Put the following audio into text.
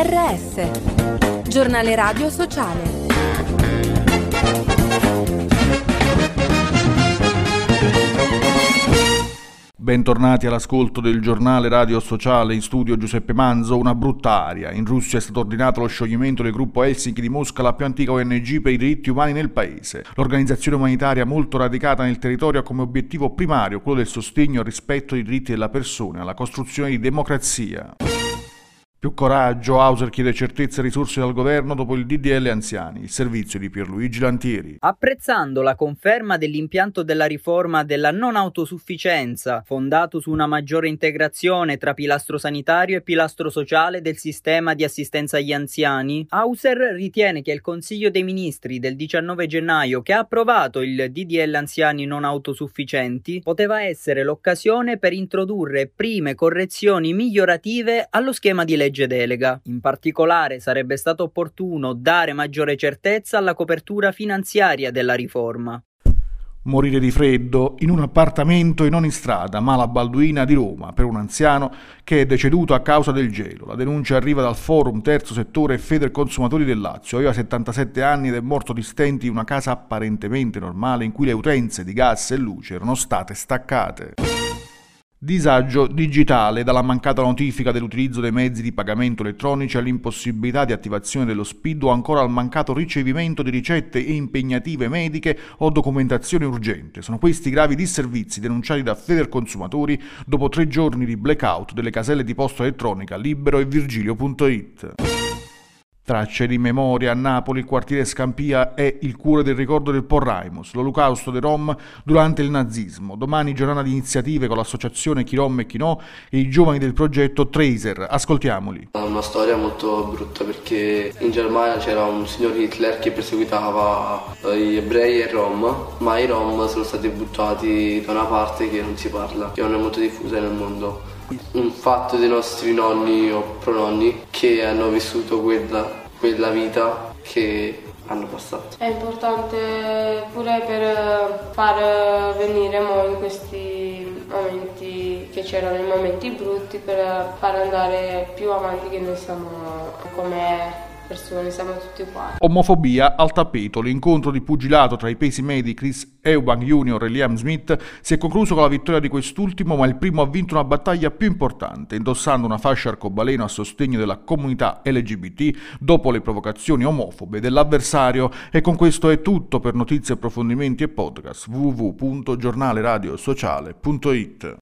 GRS, giornale radio sociale. Bentornati all'ascolto del giornale radio sociale in studio Giuseppe Manzo. Una brutta aria. In Russia è stato ordinato lo scioglimento del gruppo Helsinki di Mosca, la più antica ONG per i diritti umani nel paese. L'organizzazione umanitaria molto radicata nel territorio ha come obiettivo primario quello del sostegno al rispetto dei diritti della persona, alla costruzione di democrazia. Più coraggio, Hauser chiede certezze e risorse dal governo dopo il DDL Anziani, il servizio di Pierluigi Lantieri. Apprezzando la conferma dell'impianto della riforma della non autosufficienza, fondato su una maggiore integrazione tra pilastro sanitario e pilastro sociale del sistema di assistenza agli anziani, Hauser ritiene che il Consiglio dei Ministri del 19 gennaio, che ha approvato il DDL Anziani non autosufficienti, poteva essere l'occasione per introdurre prime correzioni migliorative allo schema di legge legge delega. In particolare sarebbe stato opportuno dare maggiore certezza alla copertura finanziaria della riforma. Morire di freddo in un appartamento e non in strada, Mala Balduina di Roma, per un anziano che è deceduto a causa del gelo. La denuncia arriva dal Forum Terzo Settore e Feder Consumatori del Lazio. Aveva 77 anni ed è morto di stenti in una casa apparentemente normale in cui le utenze di gas e luce erano state staccate. Disagio digitale dalla mancata notifica dell'utilizzo dei mezzi di pagamento elettronici all'impossibilità di attivazione dello SPID o ancora al mancato ricevimento di ricette impegnative mediche o documentazione urgente. Sono questi gravi disservizi denunciati da Federconsumatori dopo tre giorni di blackout delle caselle di posta elettronica Libero e Virgilio.it. Tracce di memoria a Napoli, il quartiere Scampia è il cuore del ricordo del Porraimus, l'olocausto dei Rom durante il nazismo. Domani giornata di iniziative con l'associazione Chi Rom e Chi No e i giovani del progetto Tracer. Ascoltiamoli. È una storia molto brutta perché in Germania c'era un signor Hitler che perseguitava eh, gli ebrei e i Rom, ma i Rom sono stati buttati da una parte che non si parla, che non è molto diffusa nel mondo un fatto dei nostri nonni o prononni che hanno vissuto quella, quella vita che hanno passato. È importante pure per far venire mo in questi momenti che c'erano i momenti brutti per far andare più avanti che noi siamo come persone, siamo tutti uguali. Omofobia al tappeto. L'incontro di pugilato tra i pesi medi Chris Eubank Jr. e Liam Smith si è concluso con la vittoria di quest'ultimo, ma il primo ha vinto una battaglia più importante, indossando una fascia arcobaleno a sostegno della comunità LGBT dopo le provocazioni omofobe dell'avversario. E con questo è tutto per notizie, approfondimenti e podcast www.giornaleradiosociale.it.